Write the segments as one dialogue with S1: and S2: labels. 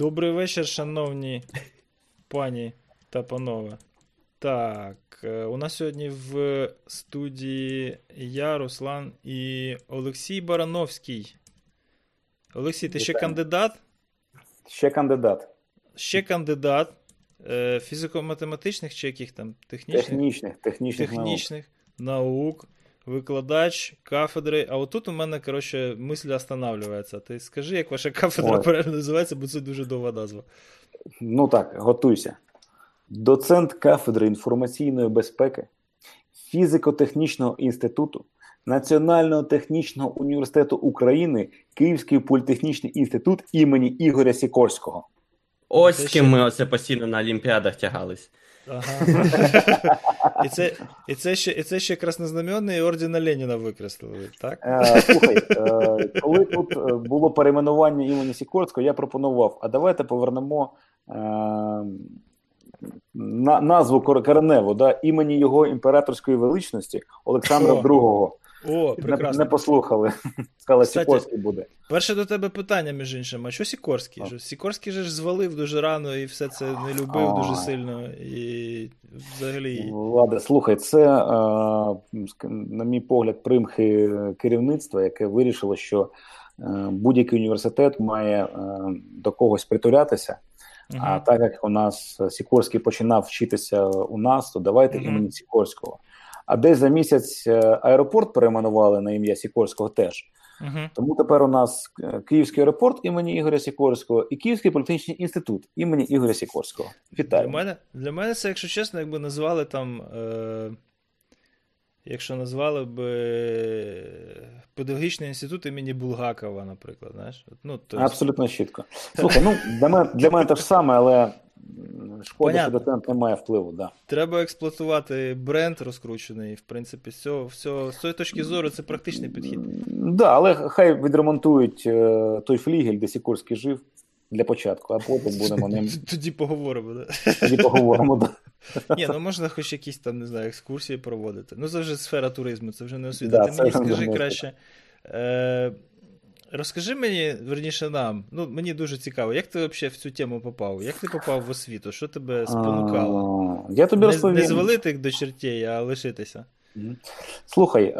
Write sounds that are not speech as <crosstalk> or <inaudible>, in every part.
S1: Добрий вечір, шановні пані та панове. Так, е, у нас сьогодні в студії я, Руслан і Олексій Барановський. Олексій, ти ще кандидат?
S2: Ще кандидат.
S1: Ще кандидат е, фізико-математичних чи яких там технічних?
S2: Технічних, технічних,
S1: технічних наук. Викладач кафедри. А отут у мене, коротше, мисль останавливається. Ти скажи, як ваша кафедра Ой. правильно називається, бо це дуже довга назва.
S2: Ну так, готуйся. Доцент кафедри інформаційної безпеки Фізико-технічного інституту Національного технічного університету України Київський політехнічний інститут імені Ігоря Сікорського.
S3: Ось з ким ми оце постійно на Олімпіадах тягались.
S1: Ага. І це і це, ще і це ще краснознаменний ордена Леніна викреслили, так?
S2: Е, Слухай, е, коли тут е, було перейменування імені Сікорського, я пропонував, а давайте повернемо на, назву кореневу да, імені його імператорської величності Олександра II.
S1: О, прекрасно.
S2: Не, не послухали. <laughs> Сказали, Сікорський буде.
S1: Перше до тебе питання, між іншим, а що Сікорський? Що Сікорський же ж звалив дуже рано і все це не любив а, дуже сильно. І взагалі.
S2: Влада, слухай, це, на мій погляд, примхи керівництва, яке вирішило, що е, будь-який університет має е, до когось притулятися. Uh-huh. А так як у нас Сікорський починав вчитися у нас, то давайте uh-huh. імені Сікорського. А десь за місяць е, аеропорт перейменували на ім'я Сікорського теж. Угу. Тому тепер у нас е, Київський аеропорт імені Ігоря Сікорського і Київський політичний інститут імені Ігоря Сікорського. Вітаю.
S1: Для мене, для мене це, якщо чесно, якби назвали там. Е... Якщо назвали б педагогічний інститут імені Булгакова, наприклад. знаєш?
S2: Ну, то... Абсолютно чітко. Слухай, ну для мене для мене те ж саме, але шкода, що доцент не має впливу. Да.
S1: Треба експлуатувати бренд розкручений. В принципі, з цього, з цієї точки зору це практичний підхід.
S2: Так, да, але хай відремонтують е, той флігель, де Сікорський жив. Для початку, а потім будемо ним. <laughs>
S1: Тоді поговоримо, да?
S2: Тоді поговоримо, да.
S1: Ні, ну можна хоч якісь там, не знаю, екскурсії проводити. Ну, це вже сфера туризму, це вже не освіта. Да, Ти мені скажи краще. Е, Розкажи мені, верніше нам, ну мені дуже цікаво, як ти взагалі в цю тему попав? Як ти попав в освіту? Що тебе спонукало?
S2: Я тобі розповім.
S1: Не звалити до чертей, а лишитися.
S2: Слухай, е-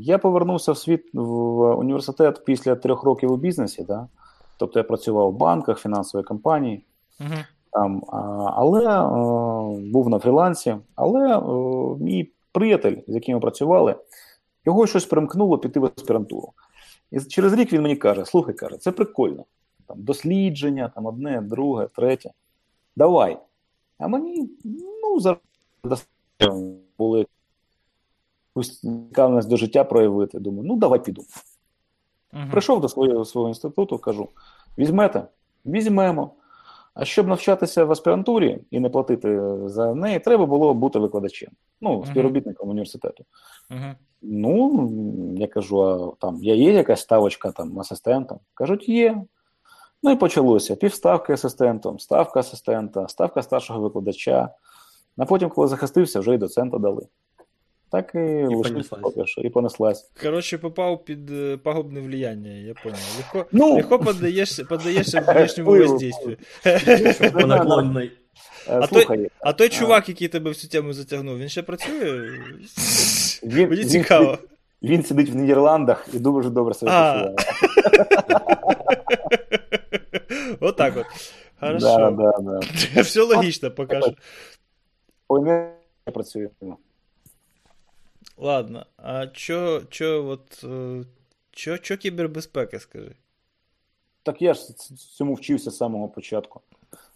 S2: я повернувся в світ в університет після трьох років у бізнесі, да? Тобто я працював в банках, фінансовій компанії, угу. там, але е- був на фрілансі, але е- мій приятель, з яким ми працювали, його щось примкнуло піти в аспірантуру. І через рік він мені каже: слухай, каже, це прикольно. Там Дослідження, там одне, друге, третє. Давай. А мені, ну, зараз були цікавість до життя проявити. Думаю, ну давай піду. Uh Прийшов до свого свого інституту, кажу: візьмете? Візьмемо. А щоб навчатися в аспірантурі і не платити за неї, треба було бути викладачем, ну, співробітником університету. Uh-huh. Ну, я кажу, а там я є якась ставочка там асистентом? Кажуть, є. Ну і почалося. Півставки асистентом, ставка асистента, ставка старшого викладача. А потім, коли захистився, вже і доцента дали. Так і, і лишився і понеслась.
S1: Коротше, попав під е, пагубне влияння, я понял. Легко, ну, легко поддаєшся, поддаєшся внешньому воздействию. А той, а той чувак, який тебе в цю тему затягнув, він ще працює?
S2: Він, Мені цікаво. Він, він сидить в Нідерландах і дуже добре себе почуває. <laughs>
S1: Отак от. Хорошо. Да, да, да. <laughs> Все логічно поки що.
S2: Ой, не працює.
S1: Ладно, а чо, чо, от, чо, чо кібербезпека, скажи?
S2: Так я ж цьому вчився з самого початку.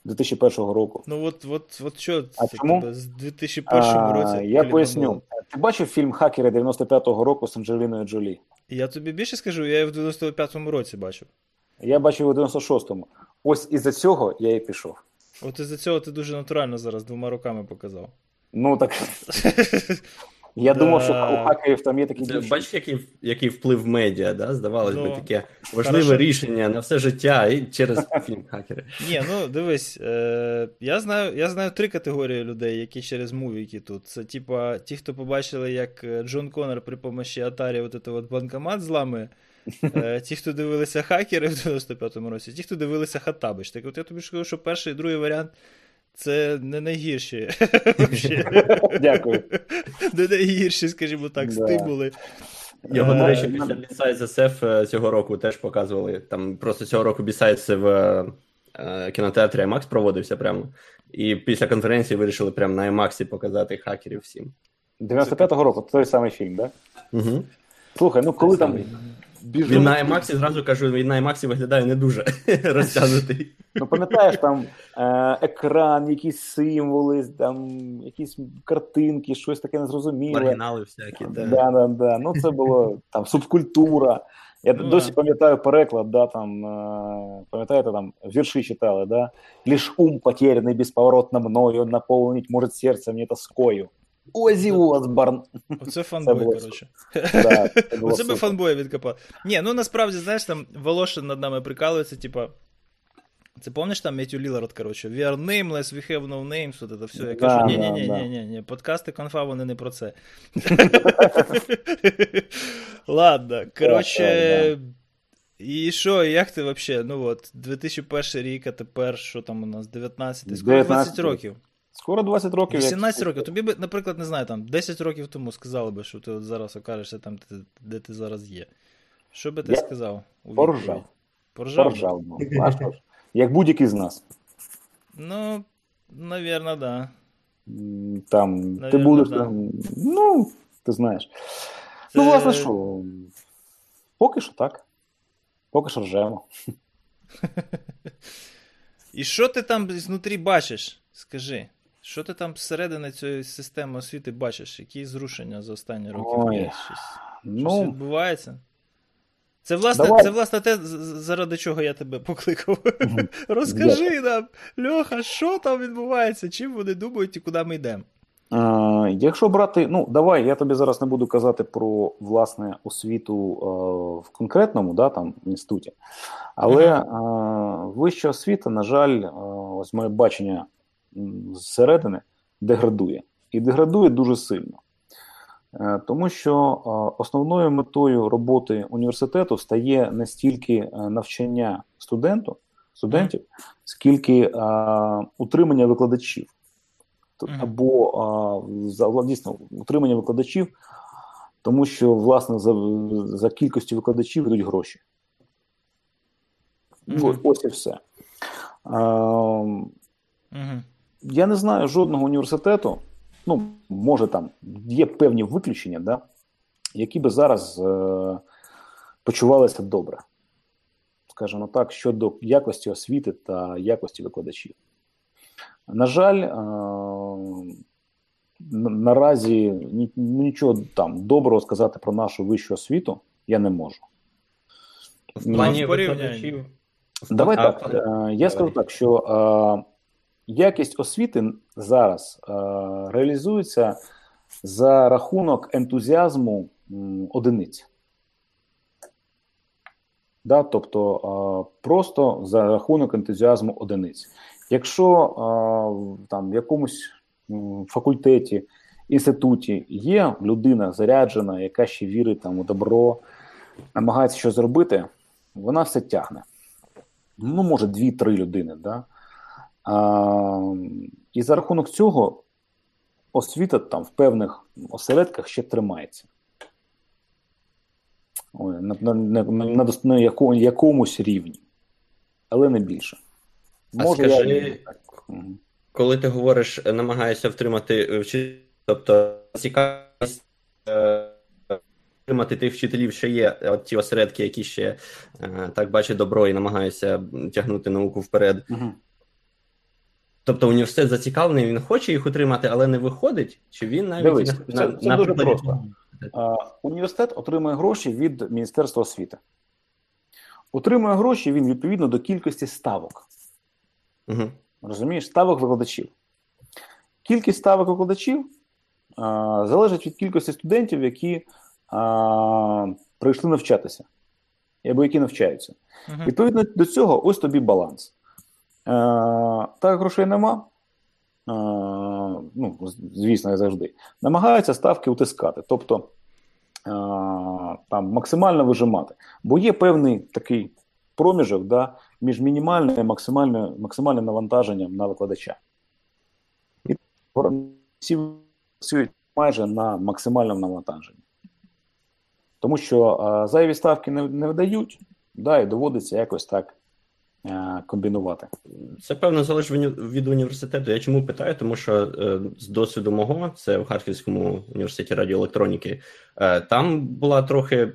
S2: 2001 року.
S1: Ну от от, от що а це чому? тебе з 2001 а, році?
S2: Я поясню. Ти бачив фільм Хакери 95-го року з Анджеліною Джолі?
S1: Я тобі більше скажу, я її в 95-му році бачив.
S2: Я бачив у 96-му. Ось із-за цього я і пішов.
S1: От із-за цього ти дуже натурально зараз двома руками показав.
S2: Ну так. <laughs> Я да. думав, що у хакерів там є такі.
S3: Бачиш, який який вплив медіа, да? здавалось ну, би, таке важливе хорошо. рішення на все життя і через <laughs> фільм хакери.
S1: Ні, ну дивись, е, я знаю я знаю три категорії людей, які через мувіки тут. Це типа ті, хто побачили, як Джон Коннор при помощі Атарі от, от банкомат зламує. Е, ті, хто дивилися хакери в 95-му році, ті, хто дивилися Хатабич. Так от я тобі скажу, що перший і другий варіант це не найгірші. <laughs>
S2: Дякую.
S1: Не найгірші, скажімо так, стимули.
S3: Його, до речі, після Besides SF цього року теж показували. Там просто цього року Besides в е, кінотеатрі IMAX проводився прямо. І після конференції вирішили прямо на IMAX показати хакерів всім.
S2: 95-го року той самий фільм, так? Да?
S3: Угу.
S2: Слухай, ну коли там.
S3: Біжу... Він на IMAX, зразу кажу, він на IMAX виглядає не дуже <laughs> розтягнутий.
S2: Ну, пам'ятаєш, там е- екран, якісь символи, там якісь картинки, щось таке незрозуміле.
S3: Маргінали всякі, да.
S2: Да, да, да. Ну, це було там субкультура. Я ну, досі пам'ятаю переклад, да, там, е- пам'ятаєте, там вірші читали, да? Лишь ум потерянный бесповоротно мною наполнить может сердце мне тоскою. Озі Осборн.
S1: Оце fanboy, коротше. Да, <laughs> Оце би fanboy я відкопав. Ні, ну насправді, знаєш, там Волошин над нами прикалується, типа. Це помниш там Метю Лілард, коротше, we are nameless, we have no names, от це все. Я кажу, ні ні ні ні ні ні подкасти конфа, вони не про це. <laughs> Ладно, коротше. І що, як ти взагалі? Ну от, 2001 рік, а тепер що там у нас? 19, скоро 20 років.
S2: Скоро 20 років.
S1: 18 як... років. Тобі б, наприклад, не знаю, там 10 років тому сказали би, що ти от зараз окажешся там, де ти зараз є. Що би ти Я сказав?
S2: Поржав.
S1: Поржав?
S2: Поржав. Ну, як будь-який з нас.
S1: Ну, навірно, да.
S2: Там, Навірно, ти будеш да. там, ну, ти знаєш. Це... Ну, власне, що, поки що так. Поки що ржемо. <laughs>
S1: І що ти там знутрі бачиш? Скажи. Що ти там всередині цієї системи освіти бачиш? Які зрушення за останні роки Ой, щось, ну, щось відбувається? Це власне, це власне те, заради чого я тебе покликав. <laughs> Розкажи нам, Льоха, що там відбувається, чим вони думають і куди ми йдемо?
S2: А, якщо брати, ну давай, я тобі зараз не буду казати про власне освіту а, в конкретному да, там, інституті, але а, вища освіта, на жаль, ось моє бачення зсередини деградує. І деградує дуже сильно. Е, тому що основною метою роботи університету стає не стільки е, навчання студенту, студентів, скільки а, утримання викладачів. Або а, дійсно утримання викладачів, тому що, власне, за за кількістю викладачів йдуть гроші. Mm-hmm. Ось і все. А, mm-hmm я не знаю жодного університету, ну, може там є певні виключення, да, які би зараз е, почувалися добре, скажімо так, щодо якості освіти та якості викладачів. На жаль, е, наразі нічого там доброго сказати про нашу вищу освіту я не можу.
S3: В плані викладачів.
S2: Давай а, так. Е, я скажу так, що е, якість освіти зараз е, реалізується за рахунок ентузіазму одиниць. Да, Тобто е, просто за рахунок ентузіазму одиниць. Якщо е, там в якомусь факультеті, інституті є людина заряджена, яка ще вірить там, у добро, намагається щось зробити, вона все тягне. Ну, може, дві-три людини. Да? А, І за рахунок цього освіта там в певних осередках ще тримається. Ой, на на, на, на, на яку, якомусь рівні, але не більше.
S3: Може, а скажи, я... коли ти говориш, намагаєшся втримати вчителів, тобто цікавість е, втримати тих вчителів, що є, от ті осередки, які ще е, так бачать добро і намагаються тягнути науку вперед. Угу. Тобто університет зацікавлений, він хоче їх отримати, але не виходить, чи він навіть
S2: Дивись, на, це, це на дуже просто. А, Університет отримує гроші від Міністерства освіти. Отримує гроші він відповідно до кількості ставок. Угу. Розумієш, ставок викладачів. Кількість ставок викладачів а, залежить від кількості студентів, які а, прийшли навчатися, або які навчаються. Угу. Відповідно до цього, ось тобі баланс. Е, так грошей нема. Е, ну, Звісно, і завжди. Намагаються ставки утискати. Тобто там максимально вижимати. Бо є певний такий проміжок да, між мінімальним і максимальним, максимальним навантаженням на викладача. І всі працюють майже на максимальному навантаженні. Тому що а, зайві ставки не не видають, да, і доводиться якось так комбінувати.
S3: Це певно залежить від університету. Я чому питаю? Тому що е, з досвіду мого, це в Харківському університеті радіоелектроніки, е, там була трохи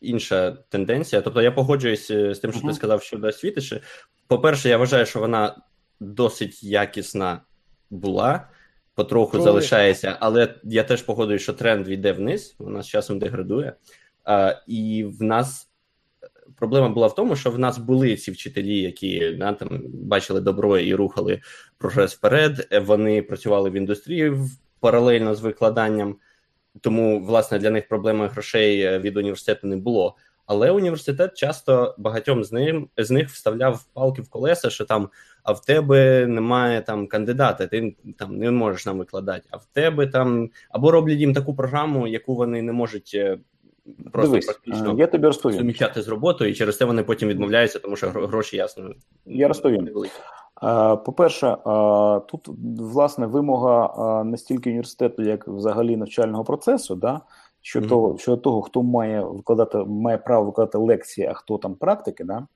S3: інша тенденція. Тобто я погоджуюсь е, з тим, що uh-huh. ти сказав щодо освіти. Що, по-перше, я вважаю, що вона досить якісна була потроху Коли? залишається, але я теж погоджуюсь, що тренд йде вниз, вона з часом деградує. А, І в нас проблема була в тому, що в нас були ці вчителі, які да, там бачили добро і рухали прогрес вперед. Вони працювали в індустрії паралельно з викладанням, тому власне для них проблеми грошей е, від університету не було. Але університет часто багатьом з ним з них вставляв палки в колеса, що там а в тебе немає там кандидата, ти там не можеш нам викладати. А в тебе там або роблять їм таку програму, яку вони не можуть е, просто Дивись, практично
S2: я тобі розповім.
S3: суміщати з роботою, і через це вони потім відмовляються, тому що гроші ясно.
S2: Я розповім. По-перше, тут власне вимога не стільки університету, як взагалі навчального процесу, да, що mm-hmm. того, що того, хто має викладати, має право викладати лекції, а хто там практики, да.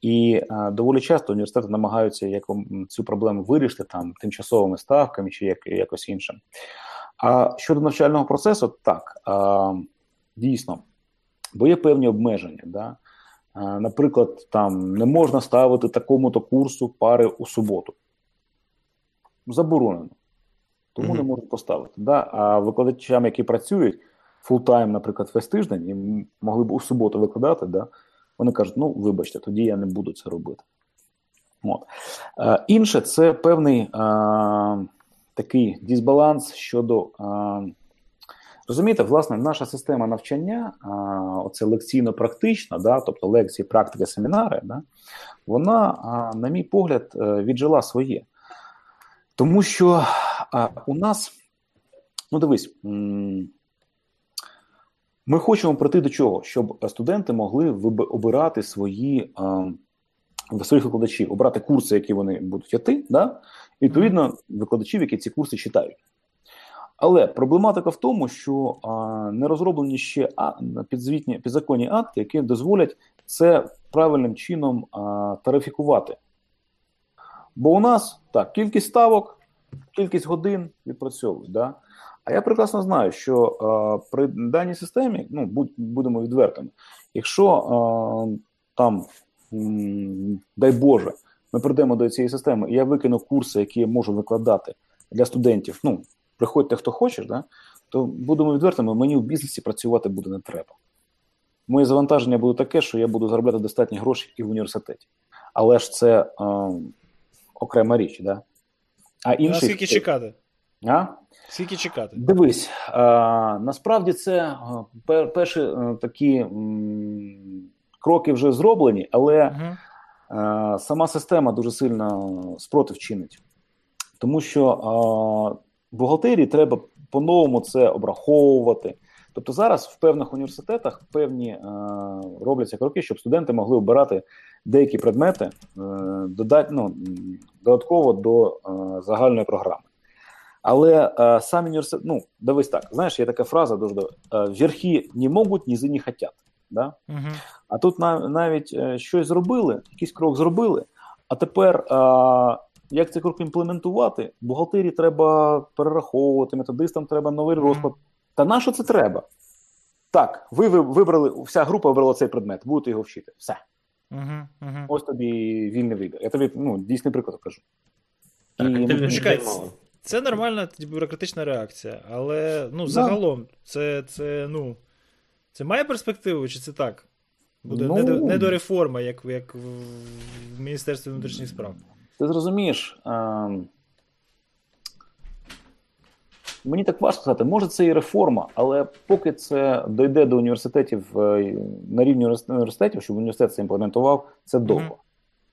S2: І а, доволі часто університети намагаються як, цю проблему вирішити там тимчасовими ставками чи як, якось іншим. А щодо навчального процесу, так а, дійсно, бо є певні обмеження. Да? Наприклад, там не можна ставити такому-то курсу пари у суботу. Заборонено. Тому mm-hmm. не можуть поставити. Да? А викладачам, які працюють full-time, наприклад, весь тиждень, і могли б у суботу викладати, да? Вони кажуть, ну вибачте, тоді я не буду це робити. От. Е, Інше це певний е, такий дисбаланс щодо. Е, Розумієте, власне, наша система навчання, а, оце лекційно-практична, да, тобто лекції, практики, семінари, да, вона, а, на мій погляд, е, віджила своє. Тому що а, у нас, ну дивись, ми хочемо прийти до чого, щоб студенти могли обирати свої своїх викладачів, обрати курси, які вони будуть йти, да? і відповідно викладачів, які ці курси читають. Але проблематика в тому, що а, не розроблені ще а, підзвітні підзаконні акти, які дозволять це правильним чином а, тарифікувати. Бо у нас так, кількість ставок, кількість годин відпрацьовують. Да? А я прекрасно знаю, що е, при даній системі, ну будь, будемо відвертими, якщо е, там, м, дай Боже, ми прийдемо до цієї системи, і я викину курси, які я можу викладати для студентів. Ну, приходьте, хто хоче, да, то будемо відвертими, мені в бізнесі працювати буде не треба. Моє завантаження буде таке, що я буду заробляти достатні гроші і в університеті. Але ж це е, окрема річ, да?
S1: А інші... Наскільки чекати?
S2: А?
S1: Скільки чекати?
S2: Дивись, а, насправді це пер, перші а, такі м, кроки вже зроблені, але uh а, сама система дуже сильно спротив чинить. Тому що бухгалтерії треба по-новому це обраховувати. Тобто зараз в певних університетах певні е, робляться кроки, щоб студенти могли обирати деякі предмети е, додать, ну, додатково до е, загальної програми. Але е, сам університет, ну, дивись так, знаєш, є така фраза дуже е, верхи не можуть, низи не хотять. Да? Угу. А тут нав, навіть е, щось зробили, якийсь крок зробили, а тепер. Як цей крок імплементувати? Бухгалтерії треба перераховувати, методистам треба новий розклад. Та на що це треба? Так, ви вибрали, вся група вибрала цей предмет, будете його вчити. Все. Uh-huh, uh-huh. Ось тобі вільний вибір. Я тобі ну, дійсний приклад кажу.
S1: Так, І, ну, чекай, це нормальна бюрократична реакція, але ну, загалом, це це, ну, це має перспективу, чи це так? Буде ну, недореформа, як як в Міністерстві внутрішніх справ.
S2: Ти зрозумієш, а, мені так важко сказати, може це і реформа, але поки це дойде до університетів е, на рівні університетів, щоб університет це імплементував, це довго.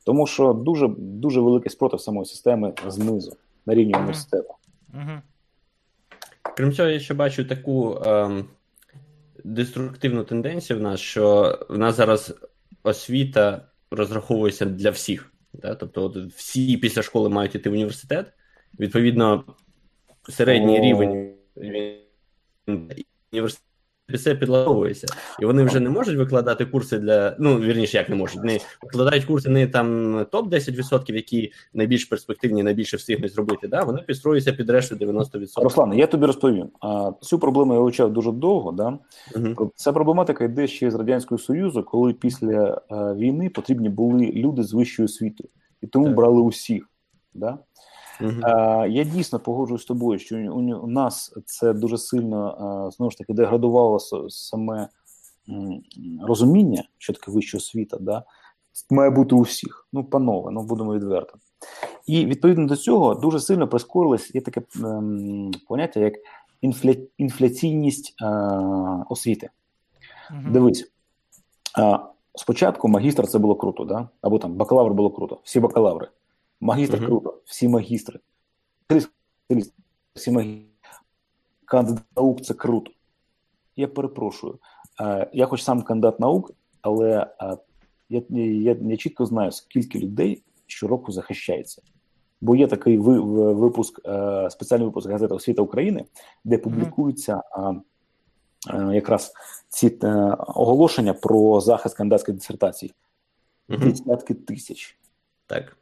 S2: Тому що дуже дуже великий спротив самої системи знизу на рівні університету.
S3: Крім цього, я ще бачу таку ем, деструктивну тенденцію в нас, що в нас зараз освіта розраховується для всіх. Да? Тобто, от всі після школи мають йти в університет. Відповідно, середній рівень університету все підлаговується. І вони вже не можуть викладати курси для. Ну, вірніше, як не можуть. Не викладають курси не там топ-10%, які найбільш перспективні, найбільше встигнуть зробити. Да? Вони підстроюються під решту 90%.
S2: Руслан, я тобі розповім. А, Цю проблему я вивчав дуже довго. Да? Угу. Ця проблематика йде ще з Радянського Союзу, коли після е, війни потрібні були люди з вищою освітою. І тому так. брали усіх. Да? Uh-huh. Я дійсно погоджуюсь з тобою, що у нас це дуже сильно знову ж таки деградувало саме розуміння, що таке вища освіта, да? має бути у всіх. Ну, панове, ну будемо відверто. І відповідно до цього дуже сильно прискорилось є таке ем, поняття, як інфля... інфляційність е, освіти. Uh-huh. Дивись, е, спочатку магістр це було круто, да? або там бакалавр було круто, всі бакалаври. Магістр uh-huh. круто, всі магістри. Всі магістри. Кандидат наук це круто. Я перепрошую. Я хоч сам кандидат наук, але я я, я чітко знаю, скільки людей щороку захищається. Бо є такий випуск, спеціальний випуск газети Освіта України, де публікуються якраз ці е, оголошення про захист кандидатських дисертацій. Десятки тисяч.
S3: Так.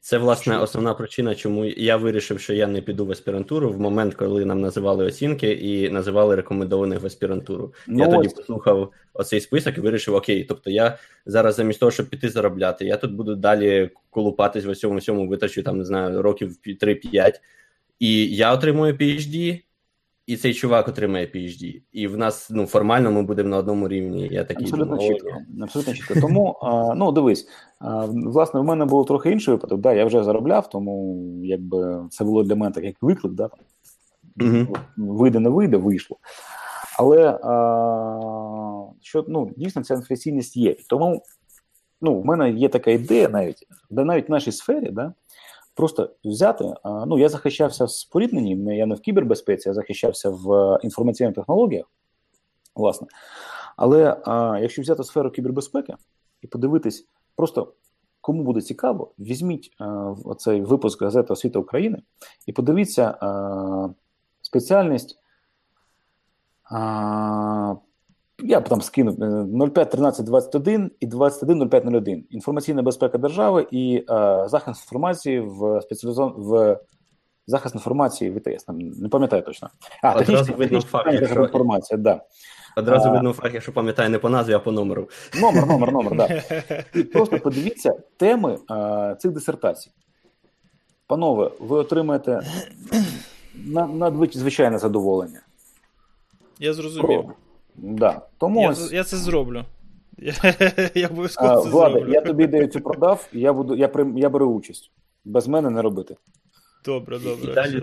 S3: Це власне основна причина, чому я вирішив, що я не піду в аспірантуру в момент, коли нам називали оцінки і називали рекомендованих в аспірантуру. Ну, я тоді послухав оцей список і вирішив: окей, тобто я зараз замість того, щоб піти заробляти, я тут буду далі колупатись в усьому всьому, витрачу там не знаю років 3-5, і я отримую PhD, і цей чувак отримає PhD. І в нас ну формально ми будемо на одному рівні. Я такий
S2: абсолютно думаю, чітко. Абсолютно чітко. Тому ну дивись, а, власне, в мене було трохи інший випадок. Да, я вже заробляв, тому якби це було для мене так, як виклик, да там угу. вийде, не вийде, вийшло. Але а, що ну дійсно ця інфляційність є. Тому ну, в мене є така ідея, навіть де навіть в нашій сфері, да. Просто взяти, ну я захищався в спорідненні, я не в кібербезпеці, я захищався в інформаційних технологіях, власне. Але а, якщо взяти сферу кібербезпеки і подивитись, просто кому буде цікаво, візьміть цей випуск газети Освіта України і подивіться спеціальність Я я там скину 05 13 21 і 21 05 01. Інформаційна безпека держави і е, захист інформації в спеціалізон в захист інформації в ІТС. Там не пам'ятаю точно.
S3: А, Одразу видно факт,
S2: інформація, да.
S3: Одразу а, видно факт, якщо пам'ятаю не по назві, а по номеру.
S2: Номер, номер, номер, да. <laughs> І просто подивіться теми а, цих дисертацій. Панове, ви отримаєте надзвичайне задоволення.
S1: Я зрозумів. Про...
S2: Да. Тому
S1: Я
S2: ось...
S1: я це зроблю. <laughs> Я я обов'язково це
S2: Влада,
S1: зроблю.
S2: я тобі ідею цю продав, я буду, я, при, я беру участь. Без мене не робити.
S1: Добре, добре.
S3: І далі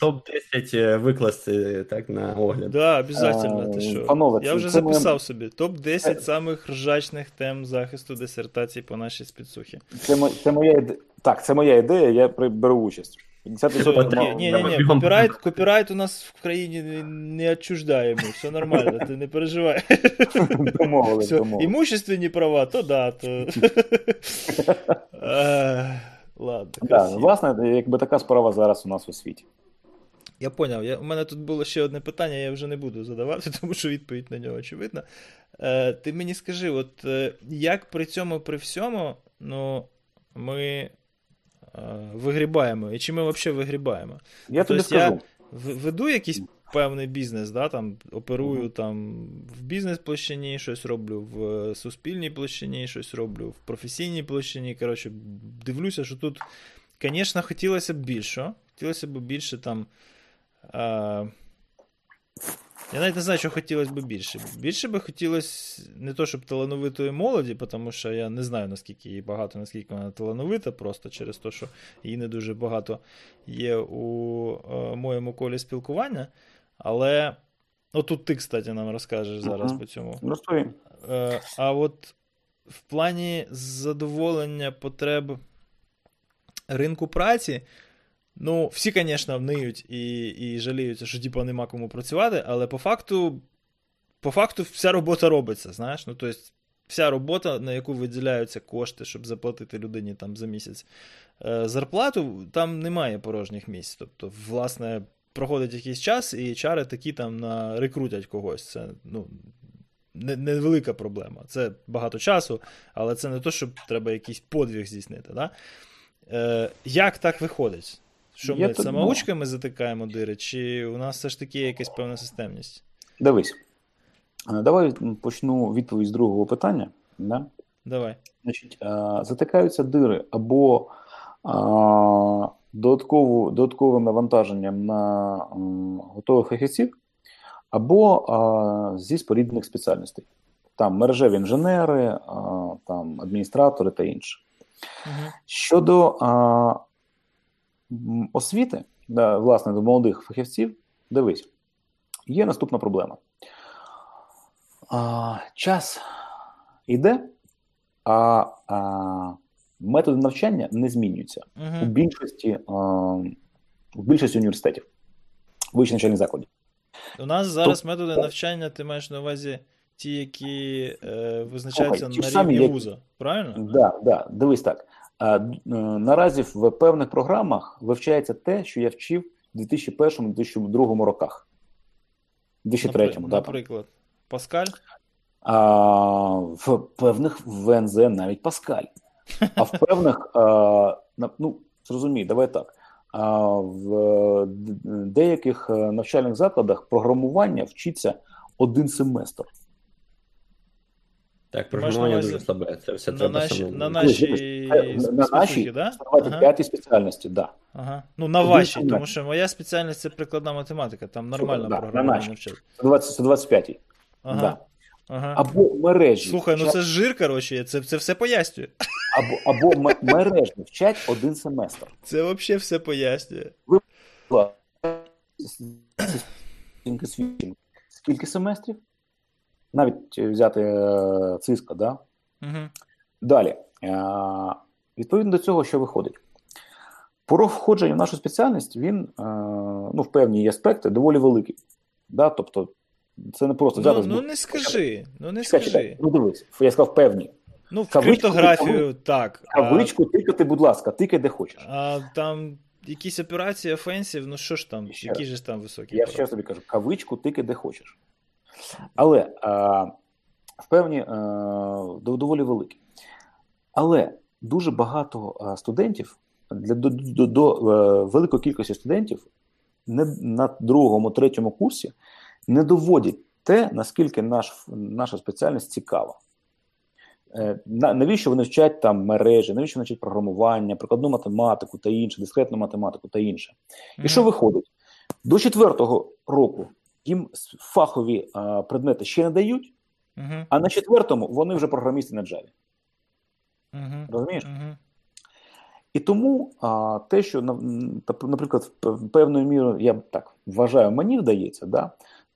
S3: топ-10 е, викласти так на огляд.
S1: Да, обов'язково. Ти що? Панове, я вже записав ми... собі. Топ-10 це... самих ржачних тем захисту дисертації по нашій спецсухі.
S2: Це, це моя ідея. Так, це моя ідея, я беру участь.
S1: 50 Ні, ні, ні, копірайт, копірайт у нас в країні не відчуждаємо, все нормально, ти не переживай. <laughs>
S2: Домовили, домовили.
S1: Імущественні права, то да, то. <laughs> <laughs> Ладно,
S2: да, Власне, якби така справа зараз у нас у світі.
S1: Я поняв. Я, У мене тут було ще одне питання, я вже не буду задавати, <laughs> тому що відповідь на нього очевидна. Е, Ти мені скажи, от е, як при цьому при всьому, ну, ми вигрібаємо, і чи ми взагалі вигрібаємо.
S2: Я тобі скажу. Я
S1: веду якийсь певний бізнес, да, там, оперую там, в бізнес-площині щось роблю, в суспільній площині щось роблю, в професійній площині. Коротше, дивлюся, що тут, звісно, хотілося б більше. Хотілося б більше там. А... Я навіть не знаю, що хотілося б більше. Більше би хотілося не то, щоб талановитої молоді, тому що я не знаю, наскільки її багато, наскільки вона талановита, просто через те, що її не дуже багато є у е, моєму колі спілкування. Але ну, тут ти, кстати, нам розкажеш зараз uh-huh. по цьому.
S2: Розповім.
S1: Е, а от в плані задоволення потреб ринку праці. Ну, всі, звісно, вниють і і жаліються, що типу, нема кому працювати, але по факту по факту вся робота робиться, знаєш. Ну, тобто, вся робота, на яку виділяються кошти, щоб заплатити людині там за місяць е, зарплату, там немає порожніх місць. Тобто, власне, проходить якийсь час, і чари такі там на рекрутять когось. Це ну, невелика проблема. Це багато часу, але це не то, щоб треба якийсь подвиг здійснити. Да? Е, Як так виходить? Що ми самоучками затикаємо дири, чи у нас все ж таки є якась певна системність?
S2: Дивись. Давай почну відповідь з другого питання. Да?
S1: Давай.
S2: Значить, Затикаються дири або а, додаткову, додатковим навантаженням на готових фахівців, або а, зі споріднених спеціальностей. Там мережеві інженери, а, там адміністратори та інше. Угу. Щодо а, освіти, да, власне, до молодих фахівців, дивись, є наступна проблема. А, Час йде, а, а методи навчання не змінюються угу. у більшості а, у більшості університетів, вищих навчальних закладів.
S1: У нас зараз Тоб... методи навчання, ти маєш на увазі ті, які е, визначаються Слухай, на рівні як... вуза, правильно?
S2: Так, да, да, дивись так. А, е, наразі в певних програмах вивчається те, що я вчив у 2001-2002 роках. 2003
S1: Напри... да, Наприклад, Паскаль?
S2: А, В певних в НЗ навіть Паскаль. А в певних, ну, зрозумій, давай так. А в деяких е, навчальних закладах програмування вчиться один семестр.
S3: Так, програмування дуже слабе. Це все
S1: на
S3: треба
S1: наші, саме. На нашій
S2: на нашій да? ага. п'ятій спеціальності, так. Да.
S1: Ага. Ну, на вашій, тому що моя спеціальність це прикладна математика, там нормально да, програмування навчать.
S2: 125-й. Ага. Да. Ага. Або мережі.
S1: Слухай, ну це жир, коротше, це це все пояснює.
S2: Або або мережі вчать один семестр.
S1: Це взагалі все пояснює.
S2: Ви Скільки семестрів? Навіть взяти е, циска, да? Угу. Далі. Е, відповідно до цього, що виходить? Порог входження в нашу спеціальність, він е, ну, в певні аспекти доволі великий. Да? Тобто це не просто
S1: зараз. Ну, ну не скажи. Ну не скажи.
S2: Ну дивись, я сказав певні.
S1: Ну, в кавичку, криптографію, так.
S2: Кавичку, а... тикати, будь ласка, тикай де хочеш.
S1: А там якісь операції офенсів, ну що ж там, ще які ж там високі.
S2: Я ще тобі кажу, кавичку, тикай де хочеш. Але а, в певні а, доволі великі. Але дуже багато студентів для до, до, до, до е, великої кількості студентів не на другому, третьому курсі не доводять те, наскільки наш, наша спеціальність цікава. Е, навіщо вони вчать там мережі, навіщо вони вчать програмування, прикладну математику та інше, дискретну математику та інше. Mm-hmm. І що виходить? До четвертого року їм фахові а, предмети ще не дають, mm-hmm. а на четвертому вони вже програмісти на Java. Mm-hmm. Розумієш? І тому а, те, що наприклад, певною мірою я так вважаю, мені вдається, да,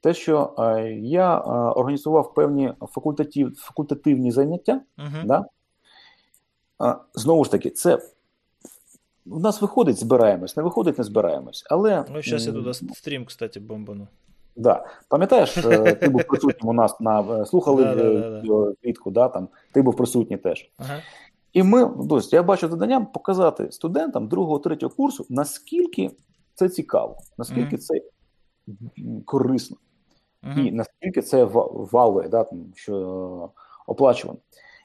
S2: те, що е, я е, організував певні факультатив, факультативні заняття, uh-huh. да? знову ж таки, це у нас виходить, збираємось, не виходить, не збираємось. Але
S1: ну, зараз я туди стрім, кстати, бомбану.
S2: Да. Пам'ятаєш, е, ти був присутнім у нас на слухали квітку, да, там, ти був присутній теж. Ага. І ми, досить, я бачу завданням показати студентам другого, третього курсу, наскільки це цікаво, наскільки mm-hmm. це корисно. І наскільки це валує, да, що оплачувано.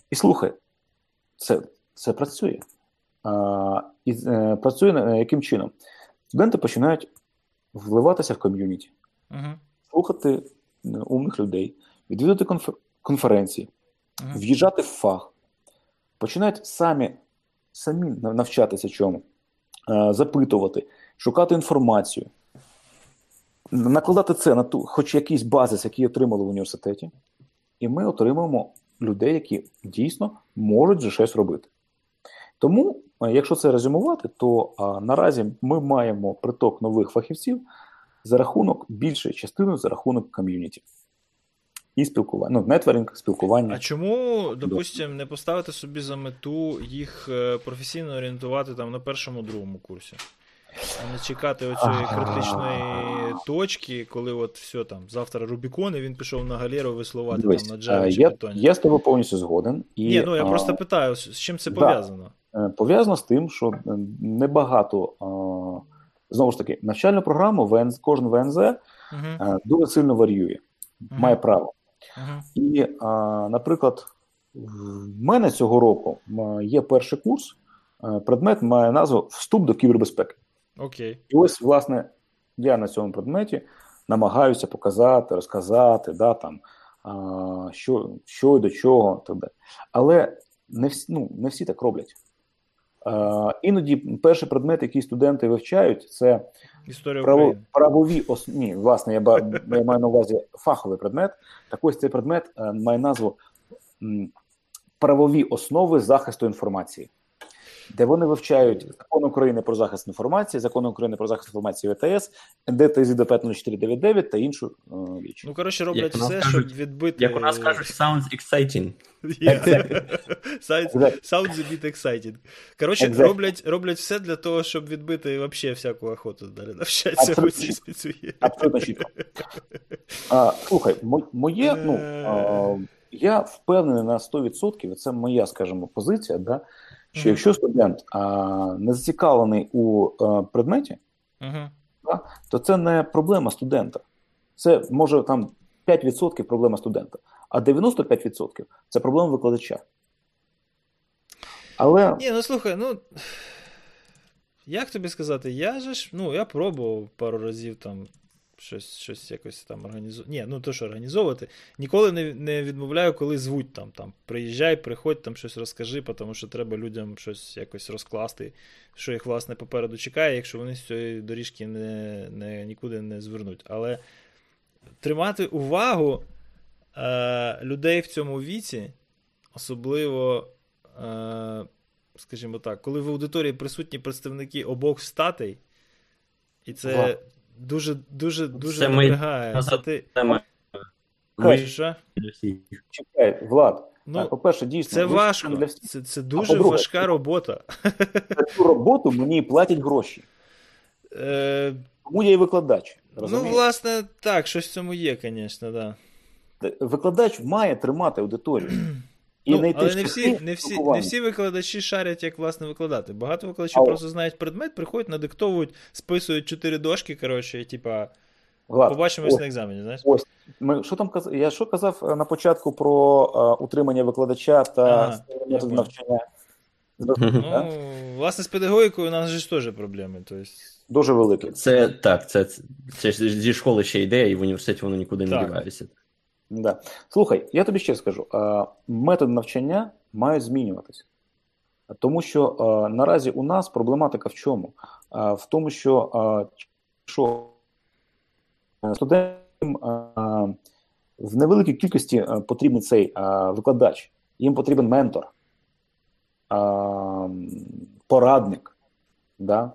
S2: І слухай, це це працює. А, І е, працює е, яким чином? Студенти починають вливатися в ком'юніті, uh-huh. слухати е, умних людей, відвідувати конфер- конференції, uh-huh. в'їжджати в фах, починають самі самі навчатися чому, а, запитувати, шукати інформацію накладати це на ту, хоч якийсь базис, який отримали в університеті, і ми отримаємо людей, які дійсно можуть вже щось робити. Тому, е, якщо це резюмувати, то а, наразі ми маємо приток нових фахівців за рахунок більшої частини за рахунок ком'юніті. І спілкування, ну, нетворинг, спілкування.
S1: А чому, допустимо, не поставити собі за мету їх е, професійно орієнтувати там на першому другому курсі? А не чекати оцієї критичної точки, коли от все там, завтра Рубікон, і він пішов на галеру веслувати там на Java чи
S2: я, я з тобою повністю згоден. І,
S1: Ні, ну я а, просто питаю, з чим це пов'язано?
S2: Да, пов'язано з тим, що небагато, знову ж таки, навчальну програму ВНЗ, кожен ВНЗ uh-huh. дуже сильно варіює, uh-huh. має право. Uh-huh. І, наприклад, в мене цього року є перший курс, предмет має назву Вступ до кібербезпеки.
S1: Окей.
S2: І ось, власне, я на цьому предметі намагаюся показати, розказати, да, там, а, що що і до чого. Так далі. Але не всі ну, не всі так роблять. А, Іноді перший предмет, який студенти вивчають, це
S1: Історія право,
S2: правові ос... Ні, власне, я, я маю на увазі фаховий предмет. Так ось цей предмет е, має назву правові основи захисту інформації де вони вивчають закон України про захист інформації, закон України про захист інформації в ІТС, НД ТЗІ 0499 та іншу е, річ.
S1: Ну коротше, роблять все, кажуть, щоб відбити.
S3: Як у нас кажуть, sounds exciting. <laughs>
S1: Sounds a bit exciting. Коротше, exactly. роблять роблять все для того, щоб відбити вообще всяку охоту далі навчатися в цій спецує.
S2: Абсолютно чітко. А, Слухай, моє, ну, а, я впевнений на 100%, це моя, скажімо, позиція, да, що якщо студент а, не зацікавлений у а, предметі, uh-huh. да, то це не проблема студента. Це може там 5% проблема студента, а 95% це проблема викладача. Але...
S1: Ні, ну слухай, ну. Як тобі сказати, я же ж, ну, я пробував пару разів там щось щось якось там організовувати. Ні, ну то що організовувати. Ніколи не не відмовляю, коли звуть там. там Приїжджай, приходь, там щось розкажи, тому що треба людям щось якось розкласти, що їх, власне, попереду чекає, якщо вони з цієї доріжки не, не, нікуди не звернуть. Але тримати увагу е, людей в цьому віці, особливо. Е, Скажімо так, коли в аудиторії присутні представники обох статей, і це дуже дуже дуже напрягає. Ми... Це ти...
S2: Ми... Чекай, Влад. Ну, По-перше, дійсно,
S1: це важко. Для... Це це дуже важка робота.
S2: За цю роботу мені платять гроші. <laughs> Е... Тому я і викладач.
S1: Ну, розумієш? Ну, власне, так, щось в цьому є, звісно, да.
S2: Викладач має тримати аудиторію. <clears throat>
S1: І ну, але не всі не всі, не всі викладачі шарять, як власне викладати. Багато викладачів а, просто знають предмет, приходять, надиктовують, списують чотири дошки, коротше, і типа. Влад, побачимось ось, на екзамені. знаєш?
S2: Ось ми що там казав? Я що казав е, на початку про uh, утримання викладача та ага, навчання?
S1: Ну, власне, з педагогікою у нас ж теж проблеми. Тобто...
S2: Дуже великі.
S3: Це так, це, це, це зі школи ще йде, і в університеті воно нікуди так. не дівається.
S2: Да. Слухай, я тобі ще скажу: методи навчання мають змінюватися. Тому що наразі у нас проблематика в чому? В тому, що що студентам в невеликій кількості потрібен цей викладач, їм потрібен ментор, порадник, да?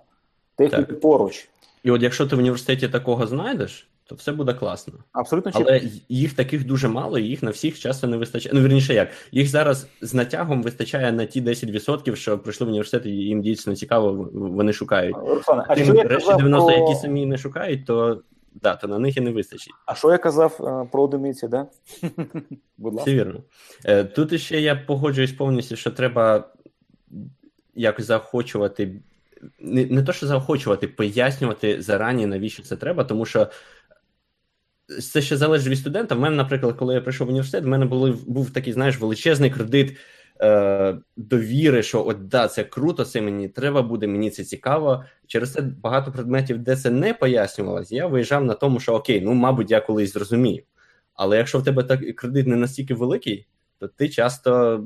S2: технік поруч.
S3: І от якщо ти в університеті такого знайдеш, то все буде класно.
S2: Абсолютно
S3: Але їх таких дуже мало, і їх на всіх часто не вистачає. Ну, вірніше, як їх зараз з натягом вистачає на ті 10%, що прийшли в університет, і їм дійсно цікаво, вони шукають.
S2: Руслане, а
S3: що я решті 90, про... які самі не шукають, то да, то на них і не вистачить.
S2: А що я казав е, про одиниці, да? <laughs>
S3: Будь ласка. Це вірно. Е, тут ще я погоджуюсь повністю, що треба якось заохочувати. Не не то, що заохочувати, пояснювати зарані, навіщо це треба, тому що це ще залежить від студента. В мене, наприклад, коли я прийшов в університет, в мене були, був такий, знаєш, величезний кредит е, довіри, що от да, це круто, це мені треба буде, мені це цікаво. Через це багато предметів, де це не пояснювалось, я виїжджав на тому, що окей, ну мабуть, я колись зрозумію. Але якщо в тебе так кредит не настільки великий, то ти часто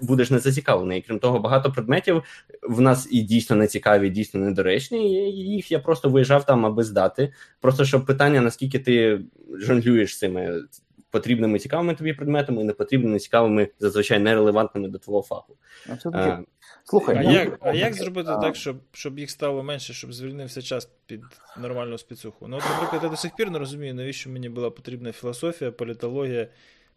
S3: будеш не зацікавлений. І крім того, багато предметів в нас і дійсно не цікаві, і дійсно недоречні. і Їх я просто виїжджав там, аби здати. Просто щоб питання, наскільки ти жонглюєш цими потрібними цікавими тобі предметами, і непотрібними, цікавими, зазвичай нерелевантними до твого фаху.
S2: А, Слухай,
S1: а, ну, як а як зробити а... так, щоб щоб їх стало менше, щоб звільнився час під нормальну спецуху? Ну, от, наприклад, я до сих пір не розумію, навіщо мені була потрібна філософія, політологія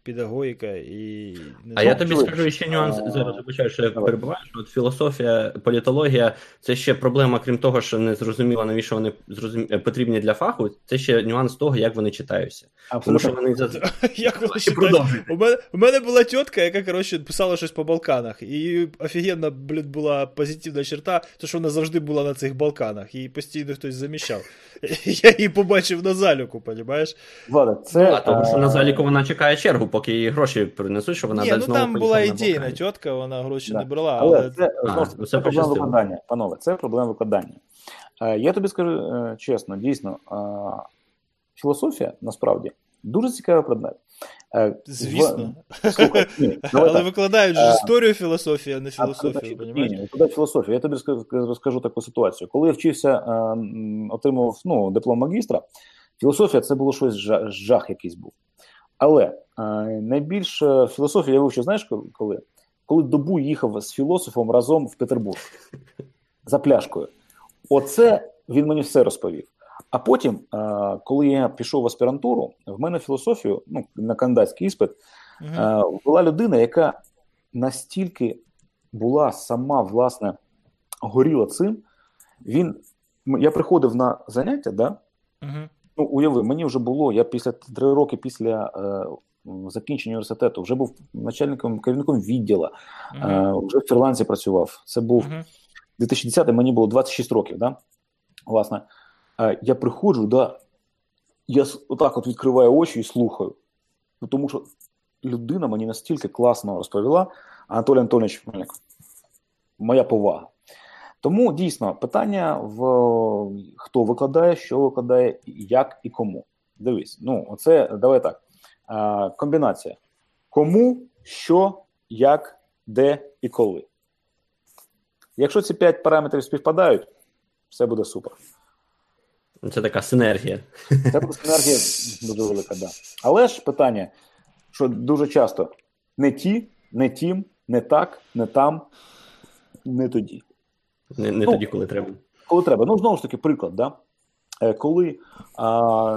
S1: педагогіка і.
S3: А я тобі скажу ще нюанс зараз вибачаю, що я перебуваю, що от філософія, політологія це ще проблема, крім того, що не зрозуміло, навіщо вони зрозум... потрібні для фаху. Це ще нюанс того, як вони читаються. Тому що вони <laughs>
S1: як вони У мене у мене була тітка, яка коротше писала щось по Балканах, і офігенна блін, була позитивна черта, то що вона завжди була на цих Балканах, і постійно хтось заміщав. <laughs> Я її побачив на заліку, понімаєш?
S2: Влада, це...
S3: А тому що на заліку вона чекає чергу, поки її гроші принесуть, що вона
S1: Ні, ну там була ідейна тітка, вона гроші да. не брала.
S2: Але, але... це, а, знову, це, це проблема викладання, панове, це проблема викладання. Е, я тобі скажу е, чесно, дійсно, е, філософія насправді дуже цікавий предмет.
S1: Звісно. Слухай, <laughs> ні, Але так. викладають ж історію філософії, а не філософію. Ні, ні,
S2: викладають філософію. Я тобі розкажу таку ситуацію. Коли я вчився, отримав ну, диплом магістра, філософія це було щось жах якийсь був. Але найбільше філософію я вивчив, знаєш коли? Коли добу їхав з філософом разом в Петербург за пляшкою. Оце він мені все розповів. А потім, коли я пішов в аспірантуру, в мене філософію, ну, на кандидатський іспит, uh була людина, яка настільки була сама, власне, горіла цим. Він, Я приходив на заняття, да? uh ну, уяви, мені вже було, я після три роки після е, закінчення університету вже був начальником керівником відділу, е, вже в Фірландці працював. Це був 2010 мені було 26 років. Да? Власне, я приходжу, да, я отак от відкриваю очі і слухаю. Ну, Тому що людина мені настільки класно розповіла, Анатолій Антонович моя повага. Тому дійсно питання в хто викладає, що викладає, як і кому. Дивись, ну оце давай так. А, Комбінація. Кому, що, як, де і коли. Якщо ці п'ять параметрів співпадають, все буде супер.
S3: Це така синергія.
S2: Це така синергія дуже велика, да. Але ж питання, що дуже часто не ті, не тім, не так, не там, не тоді.
S3: Не не ну, тоді, коли треба.
S2: Коли треба. Ну, знову ж таки, приклад, да? Е, коли а,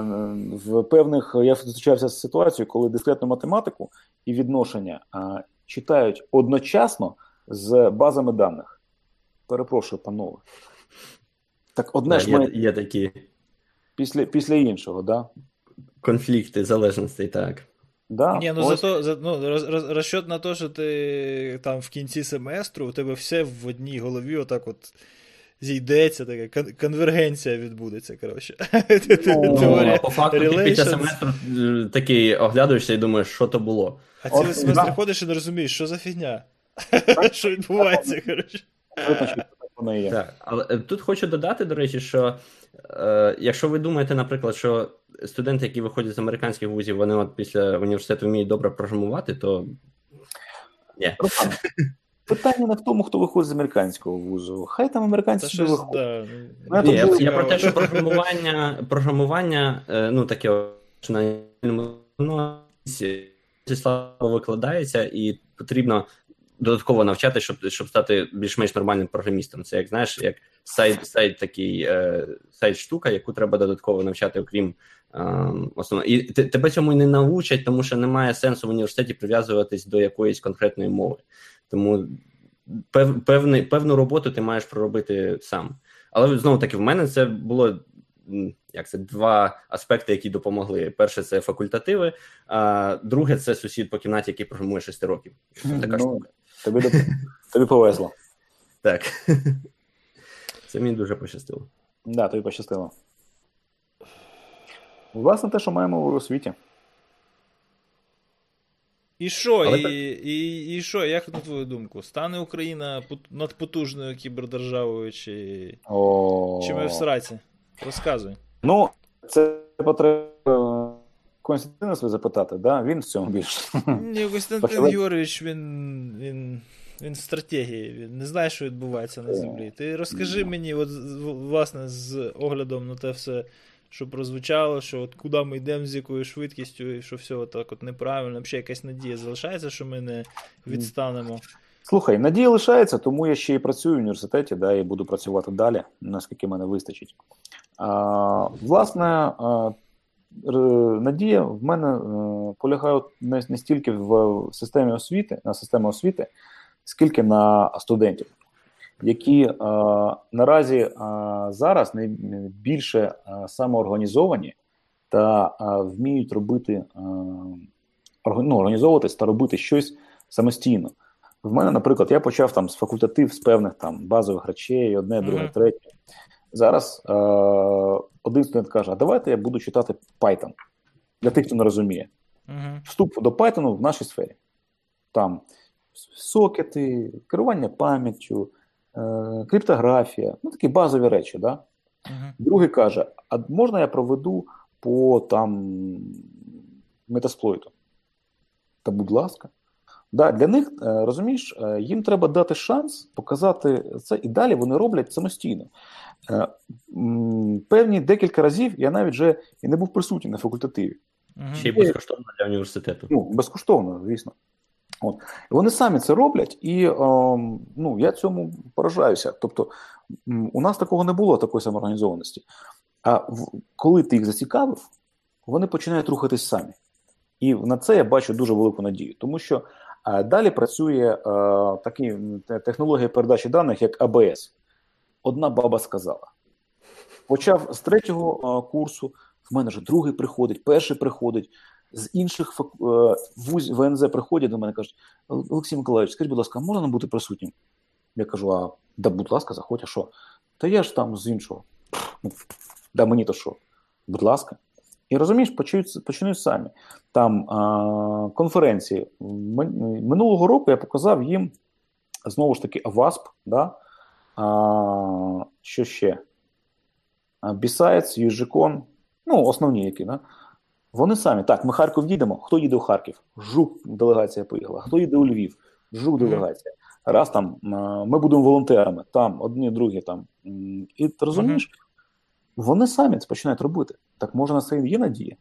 S2: в певних я зустрічався з ситуацією, коли дискретну математику і відношення а, читають одночасно з базами даних. Перепрошую, панове. Так одне
S3: да,
S2: ж
S3: є, має... є такі
S2: після після іншого, да?
S3: Конфлікти, залежностей, так.
S1: Да, Ні, ну ось... зато за, ну, роз, роз, розчет на те, що ти там в кінці семестру у тебе все в одній голові, отак от зійдеться, така конвергенція відбудеться. коротше. <laughs>
S3: Ну, По факту ти після семестру е, такий оглядуєшся і думаєш, що то було.
S1: А цілий семестр ходиш і не розумієш, що за фігня? <laughs> Що відбувається, коротше.
S3: Так, але е, тут хочу додати, до речі, що якщо ви думаєте, наприклад, що студенти, які виходять з американських вузів, вони от після університету вміють добре програмувати, то ні.
S2: Питання не в тому, хто виходить з американського вузу. Хай там американці собі виходять.
S3: Да. Ні, я, я про те, що програмування, програмування е, ну таке на слабо викладається, і потрібно додатково навчати, щоб щоб стати більш-менш нормальним програмістом. Це як знаєш, як сайт сайт такий е, сайт штука, яку треба додатково навчати, окрім е, основного. І тебе цьому не навчать, тому що немає сенсу в університеті прив'язуватись до якоїсь конкретної мови. Тому пев, певний, певну роботу ти маєш проробити сам. Але знову таки, в мене це було. Як це два аспекти, які допомогли. Перше, це факультативи, а друге це сусід по кімнаті, який програмує 6 років. Така ну, штука.
S2: Тобі тобі повезло.
S3: Так. Це мені дуже пощастило.
S2: Так, да, тобі пощастило. Власне, те, що маємо у освіті.
S1: І що, Але... і, і, і що, як на твою думку? Стане Україна надпотужною кібердержавою, чи О... чи ми в сраці? Розказуй.
S2: Ну, це потреба Константина себе запитати, да? він в цьому більше.
S1: Ні, Костянтин Юрійович, він він, він в стратегії, він не знає, що відбувається на землі. Ти розкажи мені, от, власне, з оглядом на те все, що прозвучало, що от куди ми йдемо, з якою швидкістю, і що все так от неправильно, взагалі якась надія залишається, що ми не відстанемо.
S2: Слухай, надія лишається, тому я ще і працюю в університеті, да, і буду працювати далі, наскільки мене вистачить. А, Власне, надія в мене полягає не, не стільки в системі освіти, на системі освіти, скільки на студентів, які е, наразі е, зараз найбільше е, самоорганізовані та е, вміють робити е, ну, організовуватись та робити щось самостійно. В мене, наприклад, я почав там з факультатив з певних там базових речей, одне, друге, mm-hmm. третє. Зараз е, один студент каже: а давайте я буду читати Python для тих, хто не розуміє. Mm-hmm. Вступ до Python в нашій сфері. Там сокети, керування пам'яттю, е, криптографія, ну такі базові речі. Да? Uh-huh. Другий каже: а можна я проведу по там метасплойту? Та, будь ласка. Да, Для них, е, розумієш, е, їм треба дати шанс показати це, і далі вони роблять самостійно. Певні декілька разів я навіть вже і не був присутній на факультативі.
S3: Ще й безкоштовно для університету.
S2: Ну, безкоштовно, звісно. От. Вони самі це роблять, і е, ну, я цьому поражаюся. Тобто, у нас такого не було, такої самоорганізованості. А коли ти їх зацікавив, вони починають рухатись самі. І на це я бачу дуже велику надію, тому що е, далі працює е, такі технологія передачі даних, як АБС. Одна баба сказала. Почав з третього е, курсу, в мене вже другий приходить, перший приходить з інших е, вуз ВНЗ приходять до мене і кажуть: Олексій Миколаївич, скажіть, будь ласка, можна бути присутнім? Я кажу: а да, будь ласка, заходь, а що? Та я ж там з іншого. Ну, да мені то що? Будь ласка. І розумієш, почнуть, самі. Там а, конференції. Минулого року я показав їм знову ж таки ВАСП, да? а, що ще? Besides, Южикон, ну, основні які, да? Вони самі так, ми Харків їдемо. Хто їде у Харків? Жук делегація поїхала. Хто їде у Львів? Жук делегація. Раз там ми будемо волонтерами, там одні, другі там. І ти розумієш, вони самі це починають робити. Так може на це є надія.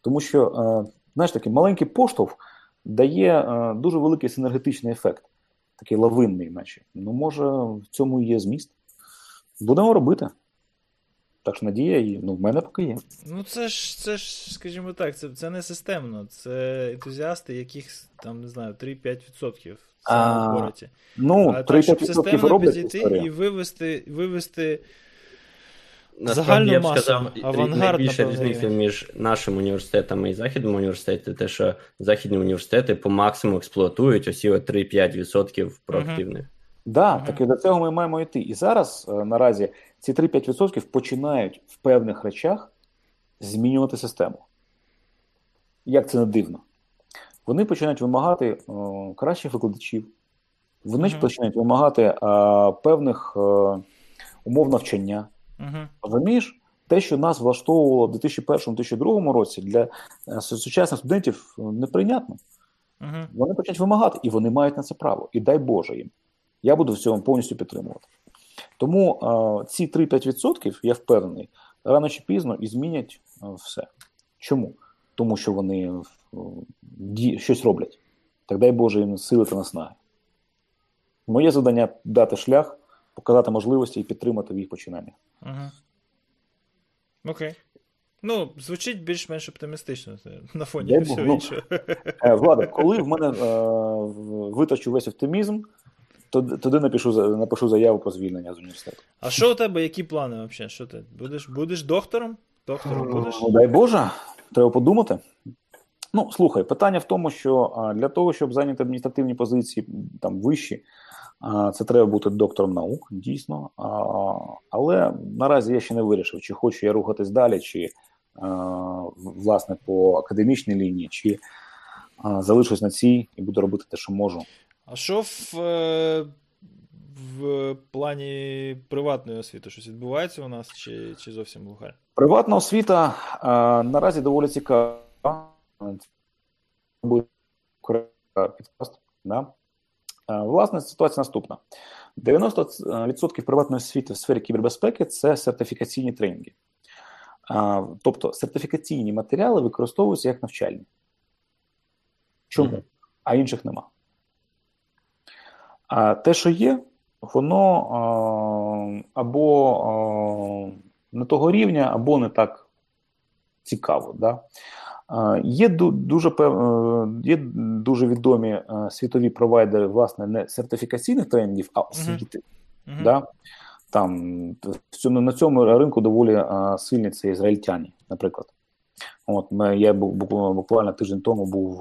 S2: Тому що, е, знаєш, такий маленький поштовх дає е, дуже великий синергетичний ефект, такий лавинний, наче. Ну, може, в цьому і є зміст. Будемо робити. Так що надія і ну, в мене поки є.
S1: Ну, це ж, це ж, скажімо так, це це не системно. Це ентузіасти, яких там, не знаю, 3-5%
S2: саме в городі. Ну, а 3-5%
S1: так, системно підійти і вивести, вивести Насправді я б сказав,
S3: найбільша різниця між нашим університетами і західним університетом, те, що західні університети по максимуму експлуатують усі 3-5% проактивних. Так,
S2: да, uh так і до цього ми маємо йти. І зараз е, наразі ці 3-5% починають в певних речах змінювати систему. Як це не дивно? Вони починають вимагати о, кращих викладачів, вони uh-huh. починають вимагати о, певних о, умов навчання. Uh-huh. Розумієш, те, що нас влаштовувало в 2001-2002 році, для е, сучасних студентів неприйнятно. Uh-huh. Вони починають вимагати, і вони мають на це право. І дай Боже їм. Я буду в цьому повністю підтримувати. Тому ці 3-5%, я впевнений, рано чи пізно і змінять все. Чому? Тому що вони щось роблять. Так дай Боже їм сили та наснаги. Моє завдання дати шлях, показати можливості і підтримати в їх починаннях.
S1: Ага. Окей. Ну, звучить більш-менш оптимістично на фоні всього ну, іншого.
S2: Е, Влада, коли в мене е, витачу весь оптимізм, Туди напишу напишу заяву про звільнення з університету.
S1: А що у тебе, які плани взагалі? Що ти? Будеш будеш доктором? Доктором будеш?
S2: Ну, дай Боже, треба подумати. Ну, слухай, питання в тому, що для того, щоб зайняти адміністративні позиції там вищі, це треба бути доктором наук, дійсно. Але наразі я ще не вирішив, чи хочу я рухатись далі, чи власне по академічній лінії, чи залишусь на цій і буду робити те, що можу.
S1: А що в е, в плані приватної освіти? Щось відбувається у нас, чи чи зовсім глухарь?
S2: Приватна освіта а, наразі доволі цікава. Да? Власне, ситуація наступна: 90% приватної освіти в сфері кібербезпеки це сертифікаційні тренінги. Тобто сертифікаційні матеріали використовуються як навчальні. Чому? Mm-hmm. А інших нема. А те, що є, воно або не того рівня, або не так цікаво. Да? Є дуже є дуже відомі світові провайдери власне не сертифікаційних тренінгів, а освіти. Uh-huh. Да? Там на цьому ринку доволі сильні це ізраїльтяні, наприклад. От Я буквально тиждень тому був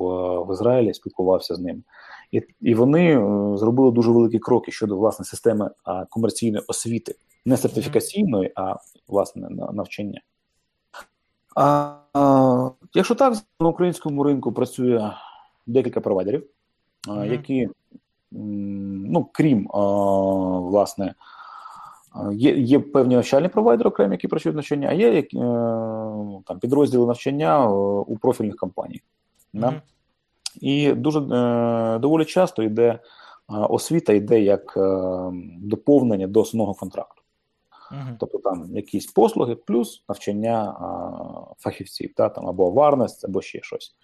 S2: в Ізраїлі, спілкувався з ним, і і вони зробили дуже великі кроки щодо власне системи комерційної освіти, не сертифікаційної, а власне навчання. А, а, Якщо так, на українському ринку працює декілька провайдерів, mm-hmm. які, ну, крім а, власне, є є певні навчальні провайдери, окремі, які працюють навчання, а є які, е, там, підрозділи навчання у профільних компаній. Mm-hmm. І дуже е, доволі часто йде освіта йде як е, доповнення до основного контракту. Uh-huh. Тобто там якісь послуги, плюс навчання а, фахівців, та, там, або варність, або ще щось.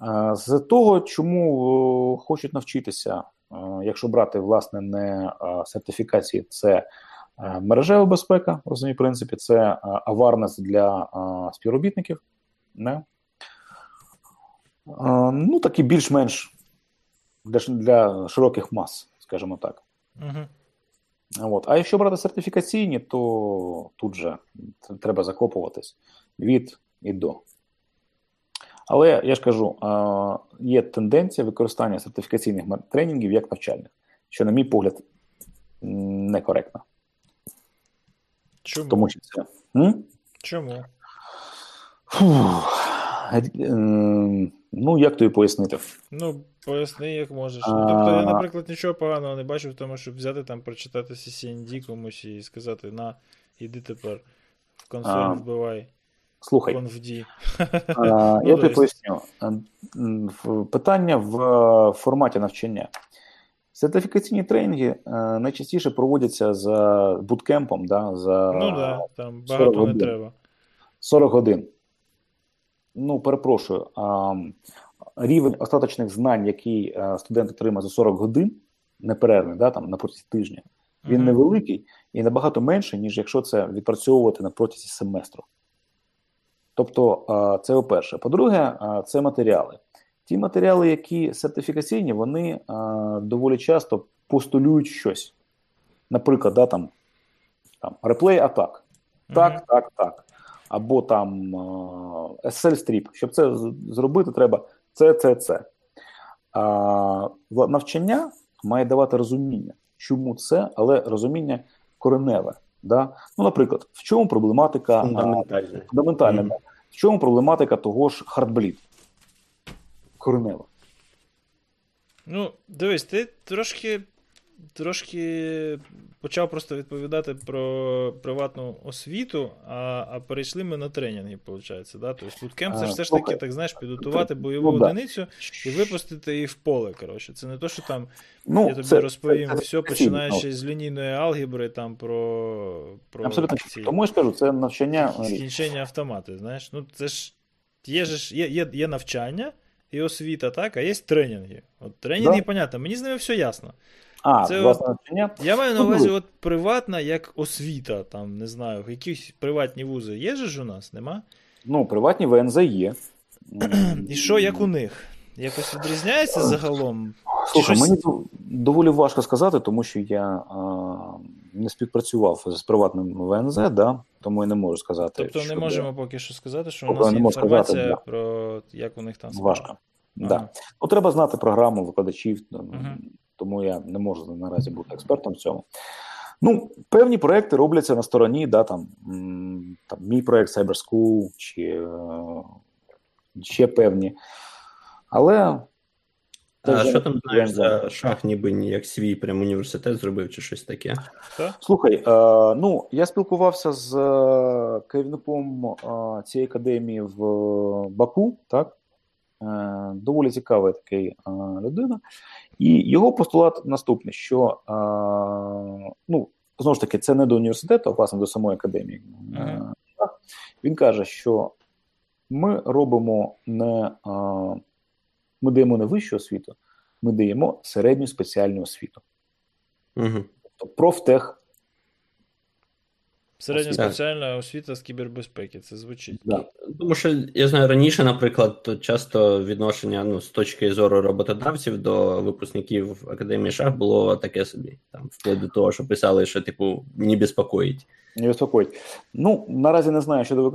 S2: А, з того, чому хочуть навчитися, а, якщо брати власне не сертифікації, це мережева безпека, в основній принципі, це аварність для співробітників. Не? Ну, такі більш-менш для для широких мас, скажімо так. Uh-huh. От. А якщо брати сертифікаційні, то тут же треба закопуватись від і до. Але я ж кажу, є тенденція використання сертифікаційних тренінгів як навчальних, що, на мій погляд, некоректно.
S1: Чому?
S2: Тому що це. М?
S1: Чому?
S2: Фух. Ну, як тобі пояснити?
S1: Ну, поясни, як можеш. Ну, тобто, я, наприклад, нічого поганого не бачив в тому, щоб взяти там, прочитати CCND комусь і сказати: на, іди тепер в консоль а, вбивай.
S2: Слухай.
S1: Конфді.
S2: А, <laughs> ну, я тобі поясню. Питання в е, форматі навчання. Сертифікаційні тренінги е, найчастіше проводяться за буткемпом, да, за
S1: ну, да, там багато не треба.
S2: 40 годин ну перепрошую, рівень остаточних знань, який е, студент отримає за 40 годин, неперервний, да, там на протязі тижня, він mm-hmm. невеликий і набагато менше, ніж якщо це відпрацьовувати на протязі семестру. Тобто, це по-перше. По-друге, це матеріали. Ті матеріали, які сертифікаційні, вони доволі часто постулюють щось. Наприклад, да, там, там реплей атак. Так, mm-hmm. так, так або там SL Strip. Щоб це зробити, треба це, це, це. А навчання має давати розуміння, чому це, але розуміння кореневе. Да? Ну, Наприклад, в чому проблематика
S3: фундаментальна,
S2: фундаментальна mm-hmm. в чому проблематика того ж hard bleed? Коренева.
S1: Ну, дивись, ти трошки трошки почав просто відповідати про приватну освіту, а а перейшли ми на тренінги, виходить. Да? Тобто буткемп це ж все ж таки, так знаєш, підготувати бойову ну, одиницю і випустити її в поле. коротше. Це не то, що там ну, я тобі це, розповім це, це, все, починаючи з лінійної алгебри, там про. про
S2: Абсолютно. Ці... Тому я ж кажу, це навчання.
S1: Скінчення автомати. знаєш. Ну, це ж є, ж є, є, є навчання. І освіта, так, а є тренінги. От тренінги, да. понятно, мені з ними все ясно.
S2: А, це власне навчання.
S1: Я маю на увазі, от приватна як освіта, там, не знаю, якісь приватні вузи є ж у нас, нема?
S2: Ну, приватні ВНЗ є. <clears throat>
S1: І що, як у них? Якось відрізняється загалом?
S2: Слухай, щось... мені доволі важко сказати, тому що я а, не співпрацював з приватним ВНЗ, да, тому я не можу сказати.
S1: Тобто не можемо поки що сказати, що у нас є інформація сказати, да. про як у них там
S2: справа. Важко. Ага. Да. Ну, Треба знати програму викладачів. Угу тому я не можу наразі бути експертом в цьому. Ну, певні проекти робляться на стороні, да, там, там мій проект Cyber School чи е, ще певні. Але.
S3: А що там знаєш за шах, ніби як свій прям університет зробив чи щось таке?
S2: Слухай, е, ну я спілкувався з е, керівником е, цієї академії в Баку, так? Е, доволі цікавий такий е, людина. І його постулат наступний: що ну, знову ж таки, це не до університету, а власне до самої академії. Uh-huh. Він каже, що ми робимо не ми даємо не вищу освіту, ми даємо середню спеціальну освіту.
S3: Uh-huh.
S2: Тобто профтех.
S1: Середня спеціальна освіта з кібербезпеки, це звучить.
S3: Да. Тому що я знаю, раніше, наприклад, то часто відношення ну, з точки зору роботодавців до випускників Академії Шах було таке собі. Там, вплоть до того, що писали, що типу не безпокоїть.
S2: Не безпокоїть. Ну, наразі не знаю щодо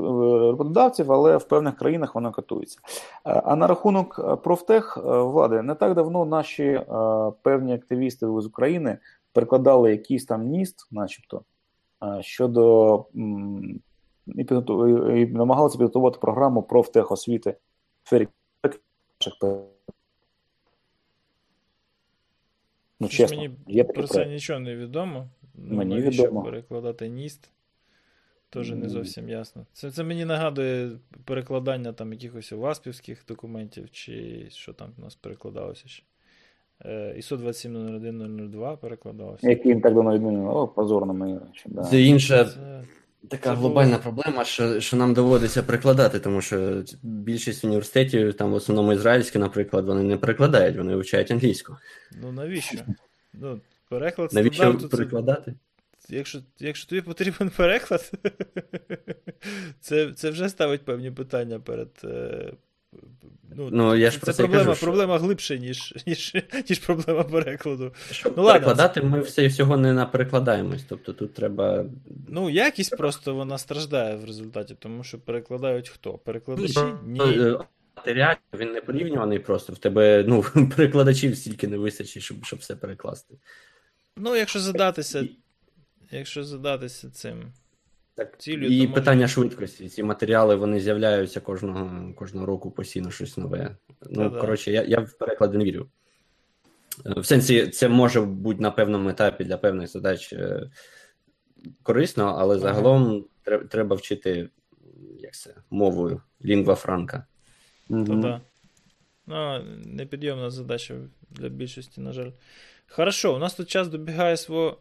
S2: роботодавців, але в певних країнах воно катується. Е, а на рахунок е, профтех е, влади, не так давно наші певні активісти з України перекладали якийсь там ніст, начебто, щодо і, і намагалися підготувати програму профтехосвіти в сфері
S1: Ну, чесно, Мені є про це проект. нічого не відомо.
S2: Мені відомо.
S1: перекладати ніст. Теж не зовсім ясно. Це це мені нагадує перекладання там якихось васпівських документів, чи що там у нас перекладалося ще. ISO 2700102 перекладалося.
S2: Який їм так давно відмінили? О, позорно мені.
S3: Да. Це інша це, така це глобальна було... проблема, що що нам доводиться перекладати, тому що більшість університетів, там в основному ізраїльські, наприклад, вони не перекладають, вони вивчають англійську.
S1: Ну навіщо? Ну, Переклад
S3: Навіщо перекладати?
S1: Якщо якщо тобі потрібен переклад, <laughs> це це вже ставить певні питання перед.
S3: Ну, ну я ж
S1: Це
S3: про
S1: проблема
S3: кажу,
S1: проблема глибше, ніж ніж, ніж проблема перекладу.
S3: Щоб ну, перекладати, ладно. ми все всього не наперекладаємось. Тобто тут треба.
S1: Ну, якість просто вона страждає в результаті, тому що перекладають хто? Перекладачі? Ні.
S3: Е, матеріал він не порівнюваний просто. В тебе ну, <laughs> перекладачів стільки не вистачить, щоб щоб все перекласти.
S1: Ну, якщо задатися, якщо задатися цим.
S3: Так, цілю, І питання можна... швидкості. Ці матеріали вони з'являються кожного кожного року постійно щось нове. Ну, Та-да. коротше, я я в переклади не вірю. В сенсі, це може бути на певному етапі для певних задач е, корисно, але загалом ага. треба вчити як це, мовою лінгва франка.
S1: Та-да. Ну, непідйомна задача для більшості, на жаль. Хорошо, у нас тут час добігає свого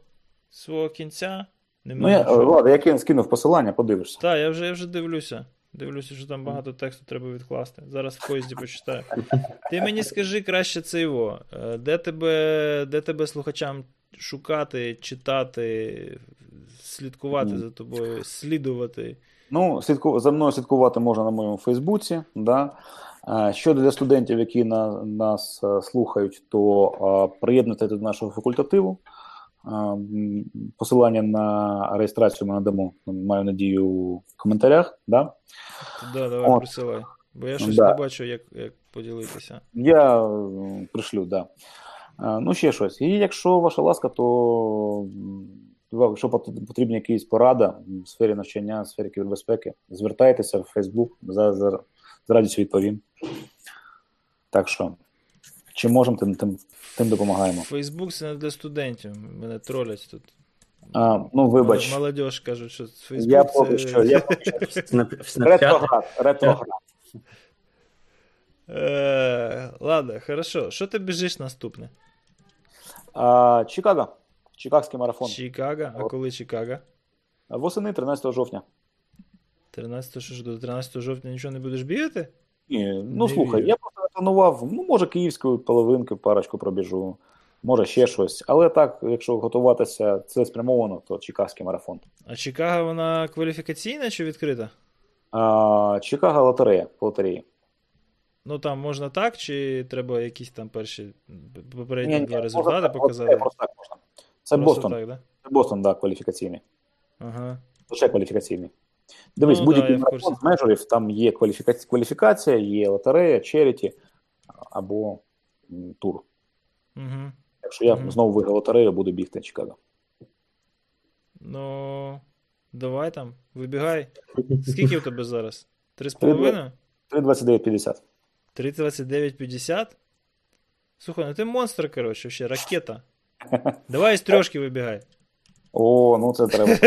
S1: свого кінця.
S2: Ну, я, Влада, я скинув посилання, подивишся.
S1: Так, я вже я вже дивлюся. Дивлюся, що там багато тексту треба відкласти. Зараз в поїзді почитаю. Ти мені скажи краще це його. Е, де тебе де тебе слухачам шукати, читати, слідкувати mm. за тобою, слідувати?
S2: Ну, слідку... за мною слідкувати можна на моєму Фейсбуці. Да? Щодо для студентів, які на, нас е, слухають, то приєднуйтесь до нашого факультативу. Посилання на реєстрацію ми надамо, маю надію, в коментарях. Да,
S1: да давай От. присилай. Бо я щось да. не бачу, як як поділитися.
S2: Я пришлю, так. Да. Ну, ще щось. І якщо ваша ласка, то якщо потрібні якісь порада в сфері навчання, в сфері кібербезпеки, звертайтеся в Фейсбук, за, за, з радістю відповім. Так що, чим можемо, тим тим, тим допомагаємо.
S1: Фейсбук це не для студентів. Мене тролять тут.
S2: А, Ну, вибач.
S1: Молодіж кажуть, що Фейсбук.
S2: Я поки що. Я поки що. <laughs> Ретроград. Ретроград.
S1: Е, ладно, хорошо. Що ти біжиш наступне?
S2: А, Чикаго. Чикагський марафон.
S1: Чикаго? А коли Чикаго?
S2: Восени 13 жовтня.
S1: 13 що до 13 жовтня нічого не будеш бігати?
S2: Ні, ну не слухай, вірю. я просто планував, ну, може, київською половинкою парочку пробіжу, може ще щось. Але так, якщо готуватися це спрямовано, то Чикагський марафон.
S1: А Чикаго вона кваліфікаційна чи відкрита?
S2: А, Чикаго лотерея по лотереї.
S1: Ну там можна так, чи треба якісь там перші попередні ні, два ні, результати можна, показати?
S2: Просто так можна. Це просто Бостон. Так, да? Це Бостон, так, да, кваліфікаційний.
S1: Ага.
S2: Лише кваліфікаційний. Дивись, ну, будь-який да, марафон з мейджорів, там є кваліфікація, кваліфікація, є лотерея, черіті або тур.
S1: Угу.
S2: Якщо я угу. знову виграв лотерею, буду бігти Чикаго.
S1: Ну, давай там, вибігай. <laughs> Скільки у тебе зараз? 3,5?
S2: 3,29,50.
S1: 3,29,50? Слухай, ну ти монстр, коротше, ще ракета. <laughs> Давай з трьошки вибігай.
S2: О, ну це треба. <laughs>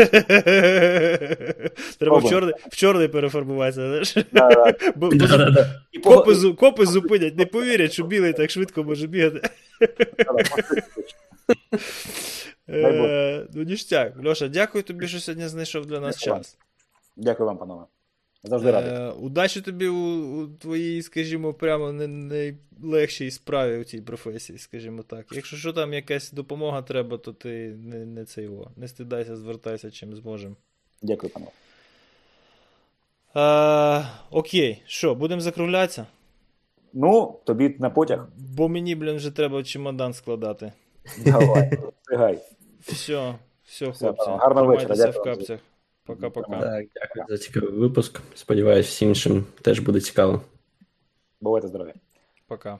S1: Треба в чорний в чорний перефарбуватися. <laughs> Копи, копи зупинять, не повірять, що білий так швидко може бігати. Е, ну, ніштяк. Льоша, дякую тобі, що сьогодні знайшов для нас час.
S2: Дякую вам, панове. Завжди радий.
S1: Е, удачі тобі у, у твоїй, скажімо, прямо не найлегшій справі у цій професії, скажімо так. Якщо що там якась допомога треба, то ти не не це його. Не стидайся, звертайся чим зможемо.
S2: Дякую, пане.
S1: А, Окей, що, будемо закруглятися?
S2: Ну, тобі на потяг.
S1: Бо мені, блін, вже треба чемодан складати.
S2: Давай, <laughs> встигай.
S1: Все, все, хлопці.
S2: Гарного вечора.
S1: В капцях. Пока-пока.
S3: Так, дякую за цікавий випуск. Сподіваюсь, всім іншим теж буде цікаво.
S2: Бувайте здорові.
S1: Пока.